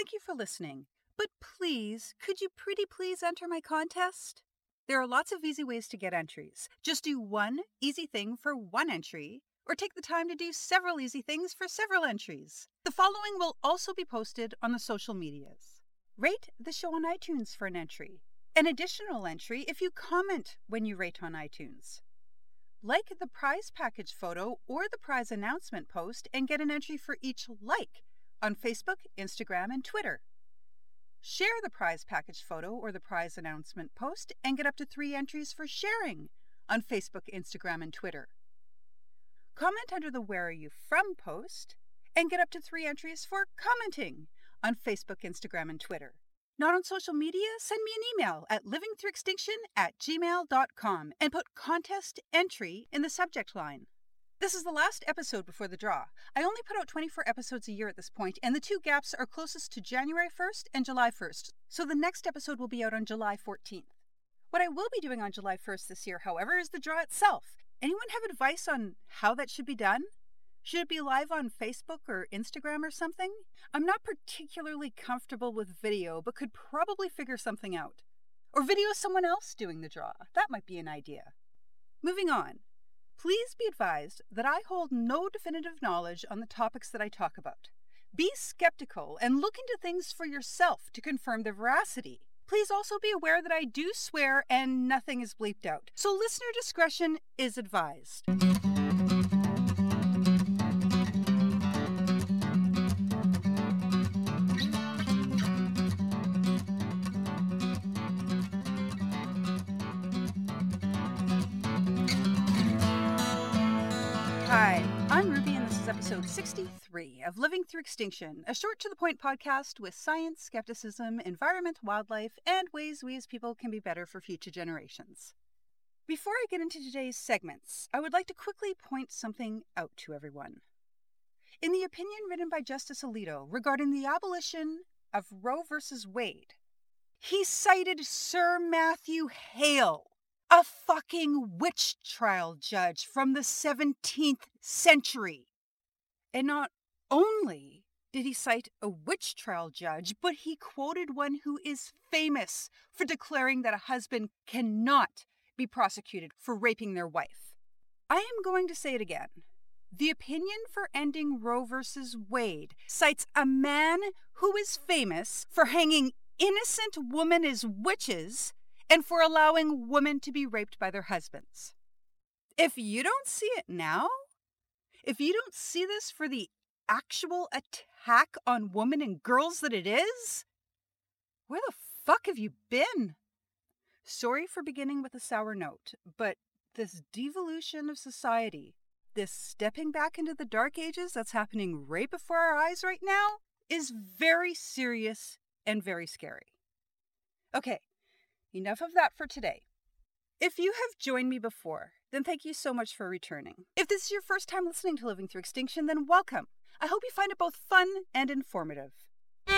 Thank you for listening. But please, could you pretty please enter my contest? There are lots of easy ways to get entries. Just do one easy thing for one entry, or take the time to do several easy things for several entries. The following will also be posted on the social medias. Rate the show on iTunes for an entry. An additional entry if you comment when you rate on iTunes. Like the prize package photo or the prize announcement post and get an entry for each like on Facebook, Instagram, and Twitter. Share the prize package photo or the prize announcement post and get up to three entries for sharing on Facebook, Instagram, and Twitter. Comment under the Where Are You From post and get up to three entries for commenting on Facebook, Instagram, and Twitter. Not on social media? Send me an email at livingthroughextinction at gmail.com and put contest entry in the subject line. This is the last episode before the draw. I only put out 24 episodes a year at this point, and the two gaps are closest to January 1st and July 1st, so the next episode will be out on July 14th. What I will be doing on July 1st this year, however, is the draw itself. Anyone have advice on how that should be done? Should it be live on Facebook or Instagram or something? I'm not particularly comfortable with video, but could probably figure something out. Or video someone else doing the draw. That might be an idea. Moving on. Please be advised that I hold no definitive knowledge on the topics that I talk about. Be skeptical and look into things for yourself to confirm their veracity. Please also be aware that I do swear and nothing is bleeped out, so listener discretion is advised. Episode 63 of Living Through Extinction, a short to the point podcast with science, skepticism, environment, wildlife, and ways we as people can be better for future generations. Before I get into today's segments, I would like to quickly point something out to everyone. In the opinion written by Justice Alito regarding the abolition of Roe v. Wade, he cited Sir Matthew Hale a fucking witch trial judge from the 17th century. And not only did he cite a witch trial judge, but he quoted one who is famous for declaring that a husband cannot be prosecuted for raping their wife. I am going to say it again. The opinion for ending Roe versus Wade cites a man who is famous for hanging innocent women as witches and for allowing women to be raped by their husbands. If you don't see it now, if you don't see this for the actual attack on women and girls that it is, where the fuck have you been? Sorry for beginning with a sour note, but this devolution of society, this stepping back into the dark ages that's happening right before our eyes right now, is very serious and very scary. Okay, Enough of that for today. If you have joined me before, then thank you so much for returning. If this is your first time listening to Living Through Extinction, then welcome. I hope you find it both fun and informative. As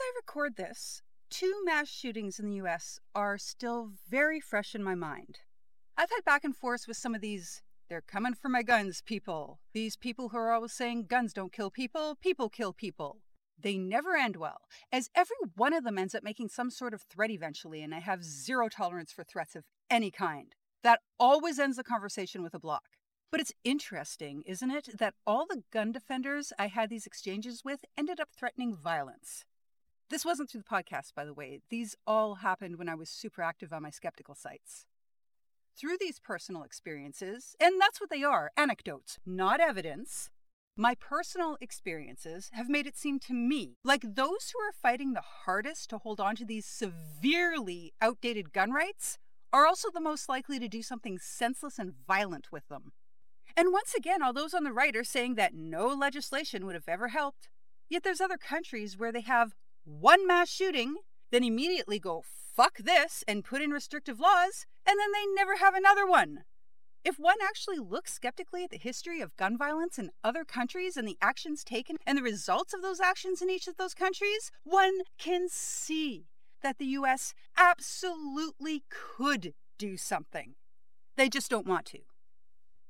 I record this, two mass shootings in the US are still very fresh in my mind. I've had back and forth with some of these they're coming for my guns people. These people who are always saying guns don't kill people, people kill people. They never end well, as every one of them ends up making some sort of threat eventually, and I have zero tolerance for threats of any kind. That always ends the conversation with a block. But it's interesting, isn't it, that all the gun defenders I had these exchanges with ended up threatening violence. This wasn't through the podcast, by the way. These all happened when I was super active on my skeptical sites. Through these personal experiences, and that's what they are anecdotes, not evidence, my personal experiences have made it seem to me like those who are fighting the hardest to hold on to these severely outdated gun rights are also the most likely to do something senseless and violent with them. And once again, all those on the right are saying that no legislation would have ever helped. Yet there's other countries where they have one mass shooting, then immediately go, fuck this, and put in restrictive laws, and then they never have another one. If one actually looks skeptically at the history of gun violence in other countries and the actions taken and the results of those actions in each of those countries, one can see that the US absolutely could do something. They just don't want to.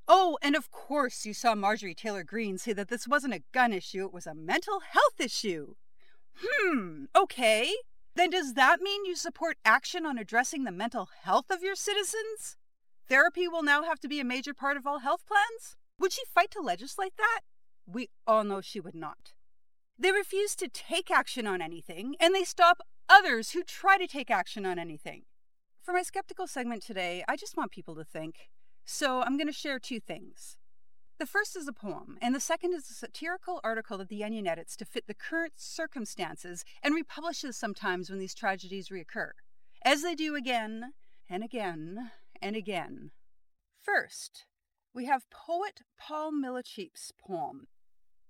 Oh, and of course you saw Marjorie Taylor Greene say that this wasn't a gun issue, it was a mental health issue. Hmm, okay. Then does that mean you support action on addressing the mental health of your citizens? Therapy will now have to be a major part of all health plans? Would she fight to legislate that? We all know she would not. They refuse to take action on anything, and they stop others who try to take action on anything. For my skeptical segment today, I just want people to think. So I'm going to share two things. The first is a poem, and the second is a satirical article that The Onion edits to fit the current circumstances and republishes sometimes when these tragedies reoccur, as they do again and again and again. First, we have poet Paul Millichip's poem.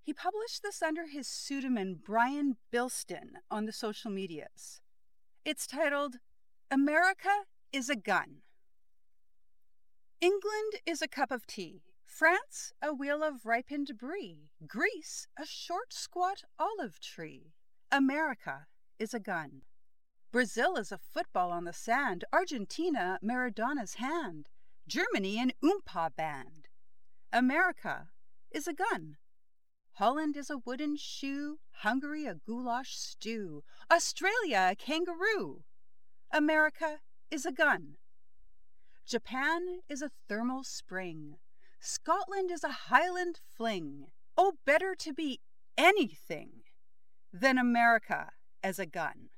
He published this under his pseudonym Brian Bilston on the social medias. It's titled America is a Gun. England is a cup of tea. France, a wheel of ripened brie. Greece, a short, squat olive tree. America is a gun. Brazil is a football on the sand. Argentina, Maradona's hand. Germany, an oompa band. America is a gun. Holland is a wooden shoe. Hungary, a goulash stew. Australia, a kangaroo. America is a gun. Japan is a thermal spring. Scotland is a Highland fling. Oh, better to be anything than America as a gun.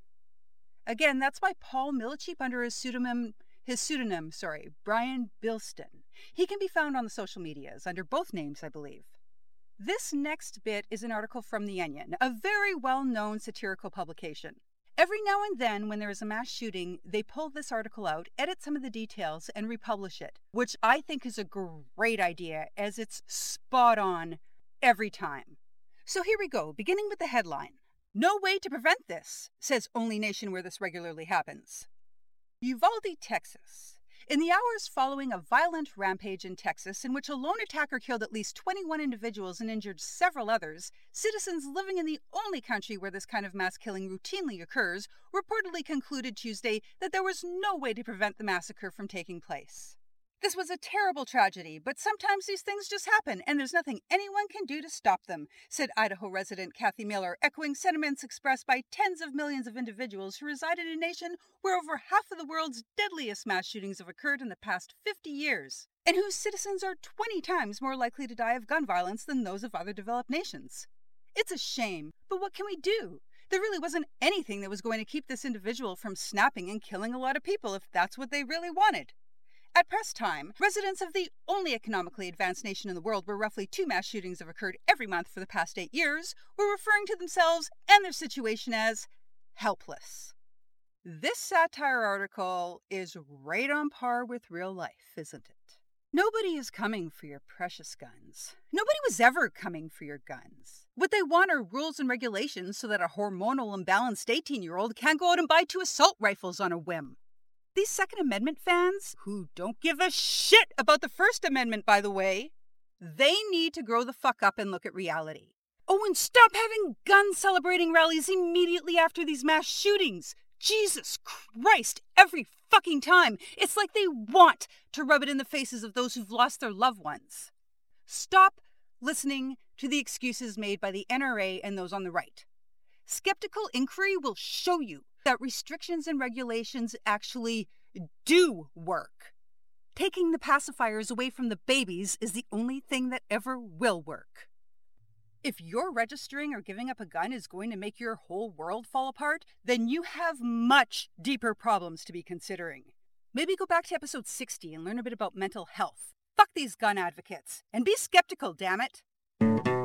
Again, that's by Paul Millichip under his pseudonym, his pseudonym, sorry, Brian Bilston. He can be found on the social medias under both names, I believe. This next bit is an article from The Onion, a very well known satirical publication. Every now and then, when there is a mass shooting, they pull this article out, edit some of the details, and republish it, which I think is a great idea as it's spot on every time. So here we go, beginning with the headline No way to prevent this, says only nation where this regularly happens. Uvalde, Texas. In the hours following a violent rampage in Texas, in which a lone attacker killed at least 21 individuals and injured several others, citizens living in the only country where this kind of mass killing routinely occurs reportedly concluded Tuesday that there was no way to prevent the massacre from taking place. This was a terrible tragedy, but sometimes these things just happen, and there's nothing anyone can do to stop them, said Idaho resident Kathy Miller, echoing sentiments expressed by tens of millions of individuals who reside in a nation where over half of the world's deadliest mass shootings have occurred in the past 50 years, and whose citizens are 20 times more likely to die of gun violence than those of other developed nations. It's a shame, but what can we do? There really wasn't anything that was going to keep this individual from snapping and killing a lot of people if that's what they really wanted. At press time, residents of the only economically advanced nation in the world where roughly two mass shootings have occurred every month for the past eight years were referring to themselves and their situation as helpless. This satire article is right on par with real life, isn't it? Nobody is coming for your precious guns. Nobody was ever coming for your guns. What they want are rules and regulations so that a hormonal imbalanced 18 year old can't go out and buy two assault rifles on a whim. These Second Amendment fans, who don't give a shit about the First Amendment, by the way, they need to grow the fuck up and look at reality. Oh, and stop having gun celebrating rallies immediately after these mass shootings. Jesus Christ, every fucking time. It's like they want to rub it in the faces of those who've lost their loved ones. Stop listening to the excuses made by the NRA and those on the right. Skeptical inquiry will show you that restrictions and regulations actually do work. Taking the pacifiers away from the babies is the only thing that ever will work. If you're registering or giving up a gun is going to make your whole world fall apart, then you have much deeper problems to be considering. Maybe go back to episode 60 and learn a bit about mental health. Fuck these gun advocates and be skeptical, damn it.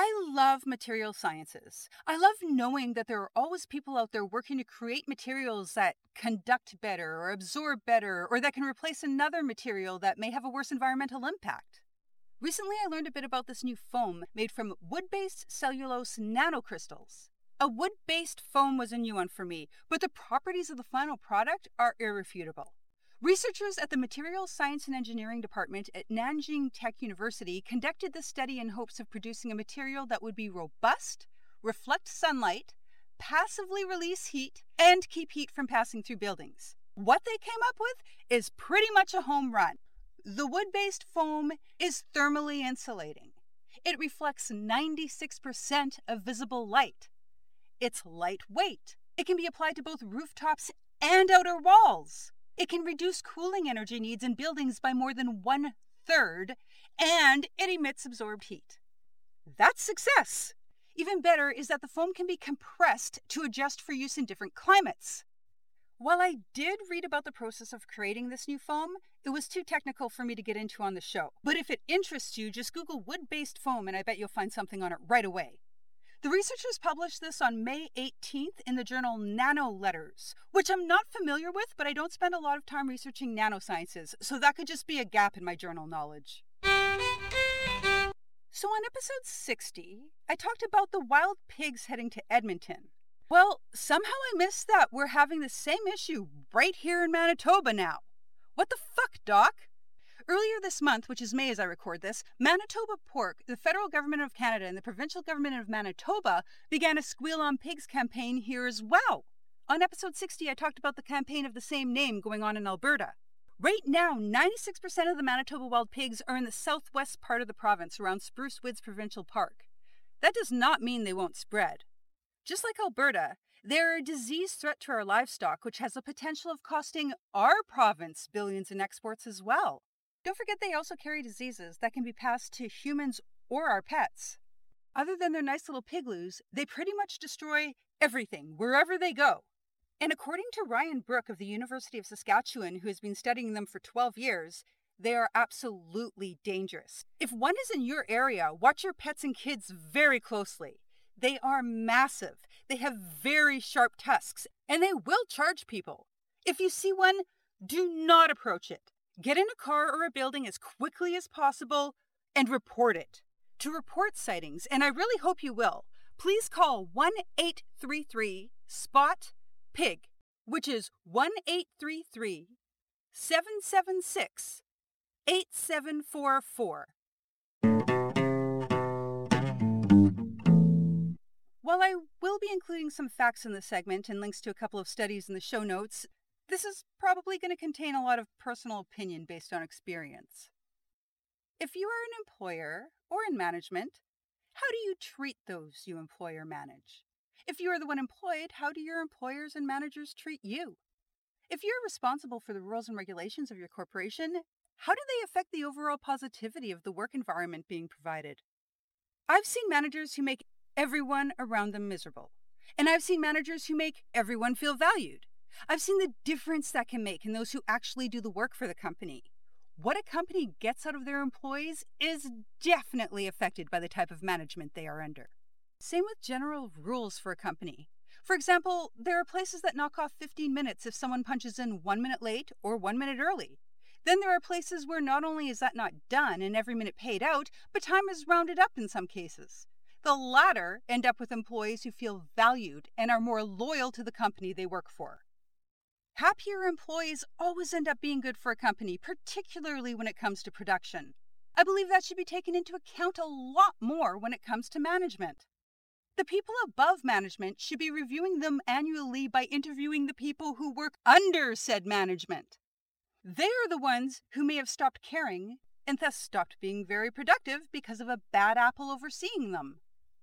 I love material sciences. I love knowing that there are always people out there working to create materials that conduct better or absorb better or that can replace another material that may have a worse environmental impact. Recently, I learned a bit about this new foam made from wood based cellulose nanocrystals. A wood based foam was a new one for me, but the properties of the final product are irrefutable. Researchers at the Materials Science and Engineering Department at Nanjing Tech University conducted this study in hopes of producing a material that would be robust, reflect sunlight, passively release heat, and keep heat from passing through buildings. What they came up with is pretty much a home run. The wood based foam is thermally insulating. It reflects 96% of visible light. It's lightweight. It can be applied to both rooftops and outer walls. It can reduce cooling energy needs in buildings by more than one third, and it emits absorbed heat. That's success! Even better is that the foam can be compressed to adjust for use in different climates. While I did read about the process of creating this new foam, it was too technical for me to get into on the show. But if it interests you, just Google wood based foam and I bet you'll find something on it right away. The researchers published this on May 18th in the journal Nano Letters, which I'm not familiar with, but I don't spend a lot of time researching nanosciences, so that could just be a gap in my journal knowledge. So, on episode 60, I talked about the wild pigs heading to Edmonton. Well, somehow I missed that we're having the same issue right here in Manitoba now. What the fuck, Doc? Earlier this month, which is May as I record this, Manitoba Pork, the federal government of Canada, and the provincial government of Manitoba began a Squeal on Pigs campaign here as well. On episode 60, I talked about the campaign of the same name going on in Alberta. Right now, 96% of the Manitoba wild pigs are in the southwest part of the province around Spruce Woods Provincial Park. That does not mean they won't spread. Just like Alberta, they're a disease threat to our livestock, which has the potential of costing our province billions in exports as well. Don't forget they also carry diseases that can be passed to humans or our pets. Other than their nice little pigloos, they pretty much destroy everything wherever they go. And according to Ryan Brook of the University of Saskatchewan, who has been studying them for 12 years, they are absolutely dangerous. If one is in your area, watch your pets and kids very closely. They are massive. They have very sharp tusks, and they will charge people. If you see one, do not approach it. Get in a car or a building as quickly as possible and report it. To report sightings, and I really hope you will, please call 1 833 SPOT PIG, which is 1 833 776 8744. While I will be including some facts in the segment and links to a couple of studies in the show notes, this is probably going to contain a lot of personal opinion based on experience. If you are an employer or in management, how do you treat those you employ or manage? If you are the one employed, how do your employers and managers treat you? If you're responsible for the rules and regulations of your corporation, how do they affect the overall positivity of the work environment being provided? I've seen managers who make everyone around them miserable. And I've seen managers who make everyone feel valued. I've seen the difference that can make in those who actually do the work for the company. What a company gets out of their employees is definitely affected by the type of management they are under. Same with general rules for a company. For example, there are places that knock off 15 minutes if someone punches in one minute late or one minute early. Then there are places where not only is that not done and every minute paid out, but time is rounded up in some cases. The latter end up with employees who feel valued and are more loyal to the company they work for. Happier employees always end up being good for a company, particularly when it comes to production. I believe that should be taken into account a lot more when it comes to management. The people above management should be reviewing them annually by interviewing the people who work under said management. They are the ones who may have stopped caring and thus stopped being very productive because of a bad apple overseeing them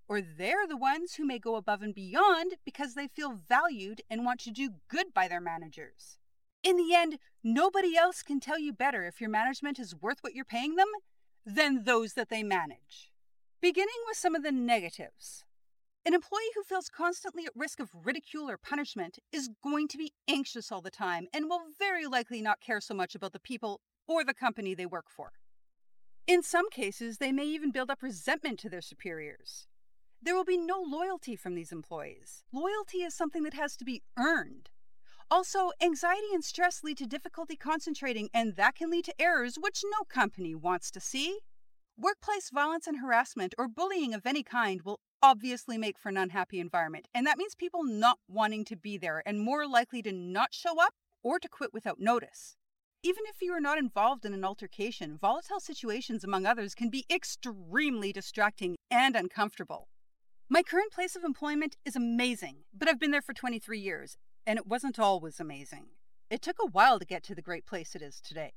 or they're the ones who may go above and beyond because they feel valued and want to do good by their managers. In the end, nobody else can tell you better if your management is worth what you're paying them than those that they manage. Beginning with some of the negatives. An employee who feels constantly at risk of ridicule or punishment is going to be anxious all the time and will very likely not care so much about the people or the company they work for. In some cases, they may even build up resentment to their superiors. There will be no loyalty from these employees. Loyalty is something that has to be earned. Also, anxiety and stress lead to difficulty concentrating, and that can lead to errors which no company wants to see. Workplace violence and harassment or bullying of any kind will obviously make for an unhappy environment, and that means people not wanting to be there and more likely to not show up or to quit without notice. Even if you are not involved in an altercation, volatile situations, among others, can be extremely distracting and uncomfortable. My current place of employment is amazing, but I've been there for 23 years, and it wasn't always amazing. it took a while to get to the great place it is today.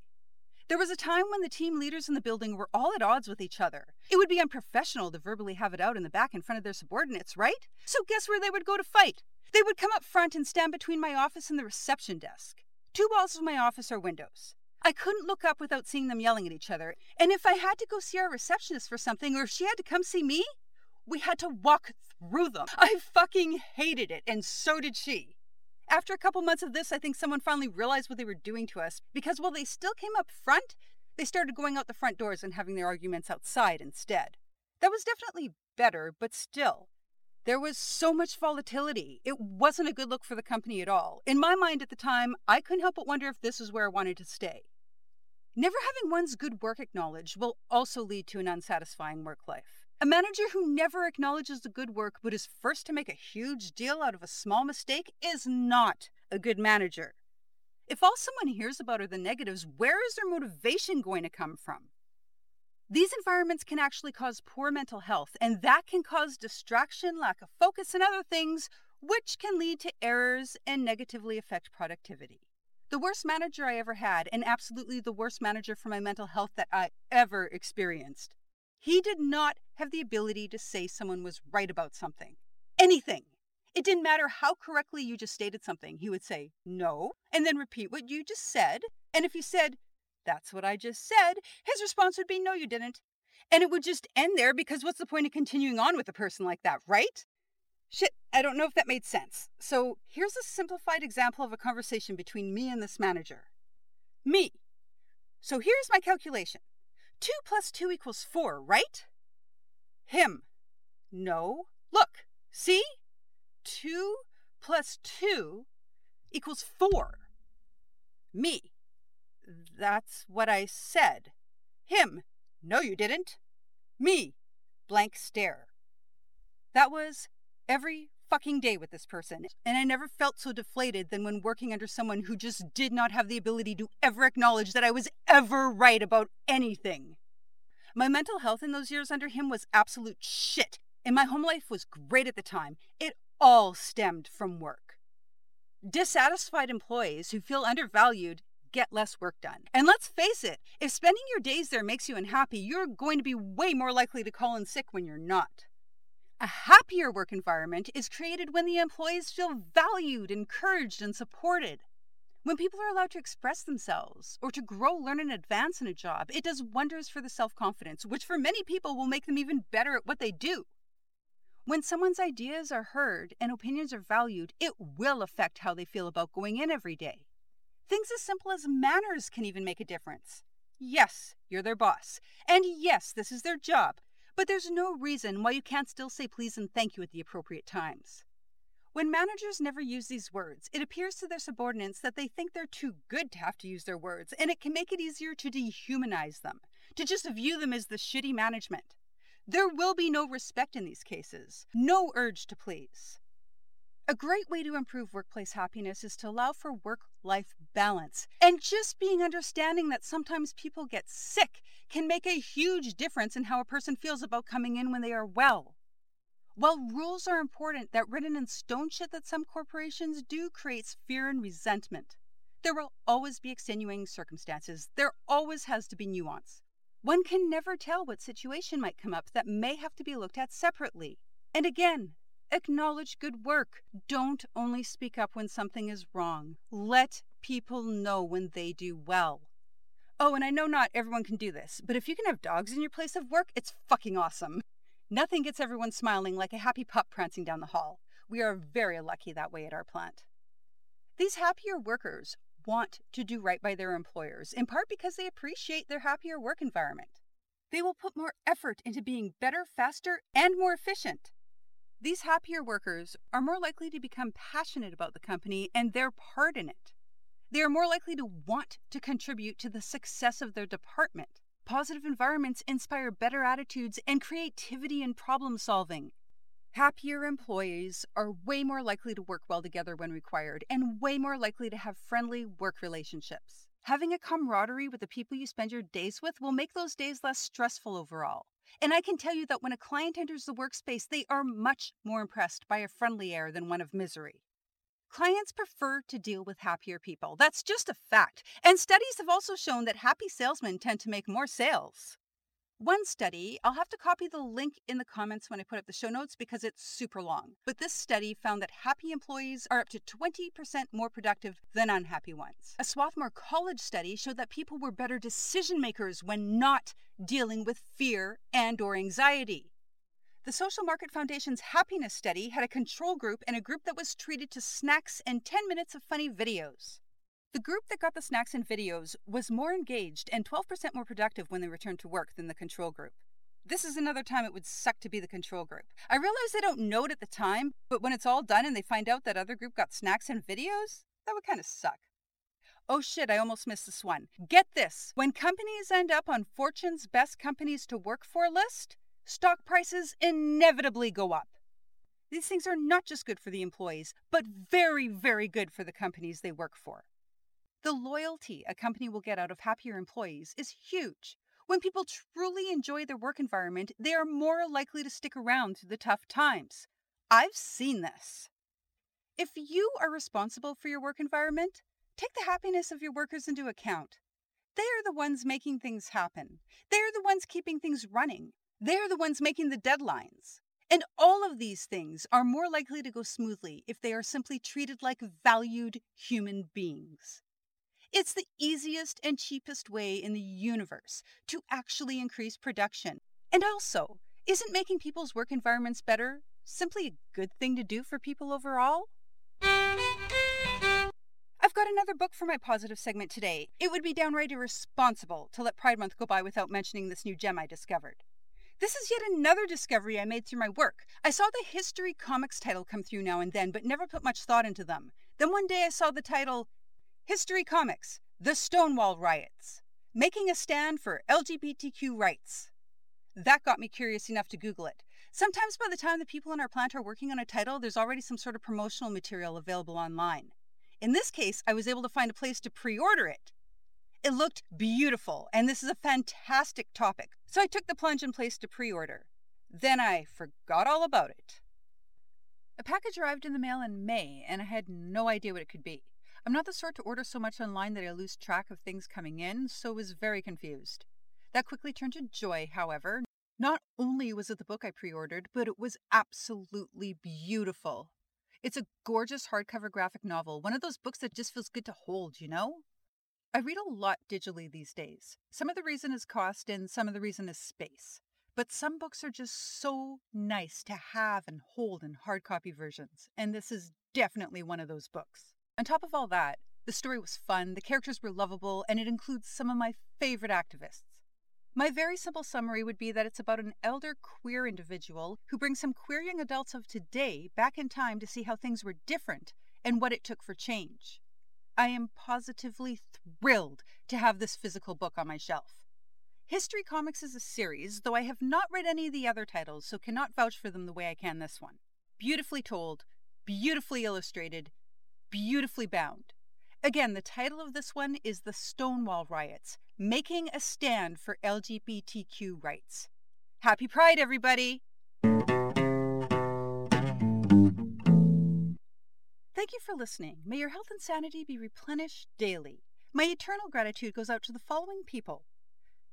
There was a time when the team leaders in the building were all at odds with each other. It would be unprofessional to verbally have it out in the back in front of their subordinates, right? So guess where they would go to fight? They would come up front and stand between my office and the reception desk. Two walls of my office are windows. I couldn't look up without seeing them yelling at each other. And if I had to go see our receptionist for something, or if she had to come see me, we had to walk through them. I fucking hated it, and so did she. After a couple months of this, I think someone finally realized what they were doing to us because while they still came up front, they started going out the front doors and having their arguments outside instead. That was definitely better, but still, there was so much volatility. It wasn't a good look for the company at all. In my mind at the time, I couldn't help but wonder if this is where I wanted to stay. Never having one's good work acknowledged will also lead to an unsatisfying work life. A manager who never acknowledges the good work but is first to make a huge deal out of a small mistake is not a good manager. If all someone hears about are the negatives, where is their motivation going to come from? These environments can actually cause poor mental health, and that can cause distraction, lack of focus, and other things, which can lead to errors and negatively affect productivity. The worst manager I ever had, and absolutely the worst manager for my mental health that I ever experienced, he did not have the ability to say someone was right about something. Anything. It didn't matter how correctly you just stated something. He would say, no, and then repeat what you just said. And if you said, that's what I just said, his response would be, no, you didn't. And it would just end there because what's the point of continuing on with a person like that, right? Shit, I don't know if that made sense. So here's a simplified example of a conversation between me and this manager. Me. So here's my calculation 2 plus 2 equals 4, right? Him. No. Look. See? 2 plus 2 equals 4. Me. That's what I said. Him. No, you didn't. Me. Blank stare. That was every fucking day with this person, and I never felt so deflated than when working under someone who just did not have the ability to ever acknowledge that I was ever right about anything. My mental health in those years under him was absolute shit, and my home life was great at the time. It all stemmed from work. Dissatisfied employees who feel undervalued get less work done. And let's face it, if spending your days there makes you unhappy, you're going to be way more likely to call in sick when you're not. A happier work environment is created when the employees feel valued, encouraged, and supported. When people are allowed to express themselves or to grow, learn, and advance in a job, it does wonders for the self confidence, which for many people will make them even better at what they do. When someone's ideas are heard and opinions are valued, it will affect how they feel about going in every day. Things as simple as manners can even make a difference. Yes, you're their boss. And yes, this is their job. But there's no reason why you can't still say please and thank you at the appropriate times. When managers never use these words, it appears to their subordinates that they think they're too good to have to use their words, and it can make it easier to dehumanize them, to just view them as the shitty management. There will be no respect in these cases, no urge to please. A great way to improve workplace happiness is to allow for work life balance. And just being understanding that sometimes people get sick can make a huge difference in how a person feels about coming in when they are well. While rules are important, that written in stone shit that some corporations do creates fear and resentment. There will always be extenuating circumstances. There always has to be nuance. One can never tell what situation might come up that may have to be looked at separately. And again, Acknowledge good work. Don't only speak up when something is wrong. Let people know when they do well. Oh, and I know not everyone can do this, but if you can have dogs in your place of work, it's fucking awesome. Nothing gets everyone smiling like a happy pup prancing down the hall. We are very lucky that way at our plant. These happier workers want to do right by their employers, in part because they appreciate their happier work environment. They will put more effort into being better, faster, and more efficient. These happier workers are more likely to become passionate about the company and their part in it. They are more likely to want to contribute to the success of their department. Positive environments inspire better attitudes and creativity in problem solving. Happier employees are way more likely to work well together when required and way more likely to have friendly work relationships. Having a camaraderie with the people you spend your days with will make those days less stressful overall. And I can tell you that when a client enters the workspace, they are much more impressed by a friendly air than one of misery. Clients prefer to deal with happier people. That's just a fact. And studies have also shown that happy salesmen tend to make more sales. One study, I'll have to copy the link in the comments when I put up the show notes because it's super long. But this study found that happy employees are up to 20% more productive than unhappy ones. A Swarthmore College study showed that people were better decision makers when not dealing with fear and or anxiety. The Social Market Foundation's happiness study had a control group and a group that was treated to snacks and 10 minutes of funny videos. The group that got the snacks and videos was more engaged and 12% more productive when they returned to work than the control group. This is another time it would suck to be the control group. I realize they don't know it at the time, but when it's all done and they find out that other group got snacks and videos, that would kind of suck. Oh shit, I almost missed this one. Get this when companies end up on Fortune's best companies to work for list, stock prices inevitably go up. These things are not just good for the employees, but very, very good for the companies they work for. The loyalty a company will get out of happier employees is huge. When people truly enjoy their work environment, they are more likely to stick around through the tough times. I've seen this. If you are responsible for your work environment, take the happiness of your workers into account. They are the ones making things happen. They are the ones keeping things running. They're the ones making the deadlines. And all of these things are more likely to go smoothly if they are simply treated like valued human beings. It's the easiest and cheapest way in the universe to actually increase production. And also, isn't making people's work environments better simply a good thing to do for people overall? I've got another book for my positive segment today. It would be downright irresponsible to let Pride Month go by without mentioning this new gem I discovered. This is yet another discovery I made through my work. I saw the History Comics title come through now and then, but never put much thought into them. Then one day I saw the title History Comics The Stonewall Riots Making a Stand for LGBTQ Rights. That got me curious enough to Google it. Sometimes by the time the people in our plant are working on a title, there's already some sort of promotional material available online. In this case, I was able to find a place to pre order it. It looked beautiful, and this is a fantastic topic, so I took the plunge and placed a pre order. Then I forgot all about it. A package arrived in the mail in May, and I had no idea what it could be. I'm not the sort to order so much online that I lose track of things coming in, so was very confused. That quickly turned to joy, however. Not only was it the book I pre ordered, but it was absolutely beautiful. It's a gorgeous hardcover graphic novel, one of those books that just feels good to hold, you know? I read a lot digitally these days. Some of the reason is cost and some of the reason is space. But some books are just so nice to have and hold in hard copy versions, and this is definitely one of those books. On top of all that, the story was fun, the characters were lovable, and it includes some of my favorite activists. My very simple summary would be that it's about an elder queer individual who brings some queer young adults of today back in time to see how things were different and what it took for change. I am positively thrilled to have this physical book on my shelf. History Comics is a series, though I have not read any of the other titles, so cannot vouch for them the way I can this one. Beautifully told, beautifully illustrated, beautifully bound. Again, the title of this one is The Stonewall Riots Making a Stand for LGBTQ Rights. Happy Pride, everybody! Thank you for listening. May your health and sanity be replenished daily. My eternal gratitude goes out to the following people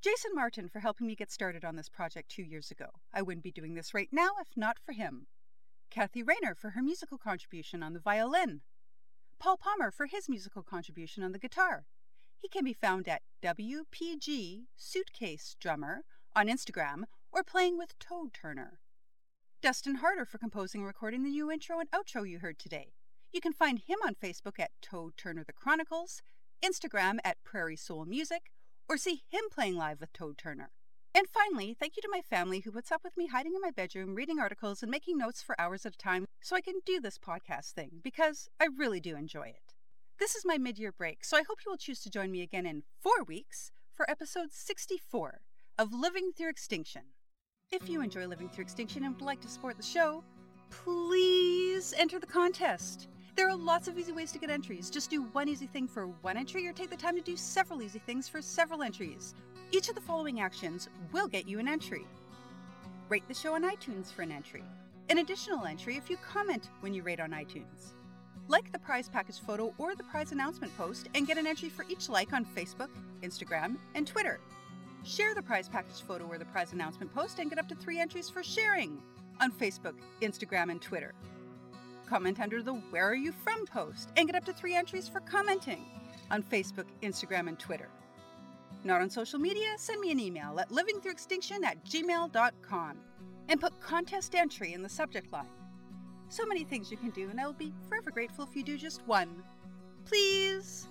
Jason Martin for helping me get started on this project two years ago. I wouldn't be doing this right now if not for him. Kathy Rayner for her musical contribution on the violin. Paul Palmer for his musical contribution on the guitar. He can be found at WPG Suitcase Drummer on Instagram or playing with Toad Turner. Dustin Harder for composing and recording the new intro and outro you heard today. You can find him on Facebook at Toad Turner the Chronicles, Instagram at Prairie Soul Music, or see him playing live with Toad Turner. And finally, thank you to my family who puts up with me hiding in my bedroom, reading articles, and making notes for hours at a time so I can do this podcast thing because I really do enjoy it. This is my mid year break, so I hope you will choose to join me again in four weeks for episode 64 of Living Through Extinction. If you enjoy Living Through Extinction and would like to support the show, please enter the contest. There are lots of easy ways to get entries. Just do one easy thing for one entry or take the time to do several easy things for several entries. Each of the following actions will get you an entry. Rate the show on iTunes for an entry. An additional entry if you comment when you rate on iTunes. Like the prize package photo or the prize announcement post and get an entry for each like on Facebook, Instagram, and Twitter. Share the prize package photo or the prize announcement post and get up to three entries for sharing on Facebook, Instagram, and Twitter. Comment under the Where Are You From post and get up to three entries for commenting on Facebook, Instagram, and Twitter. Not on social media? Send me an email at livingthroughextinction at gmail.com and put contest entry in the subject line. So many things you can do, and I will be forever grateful if you do just one. Please.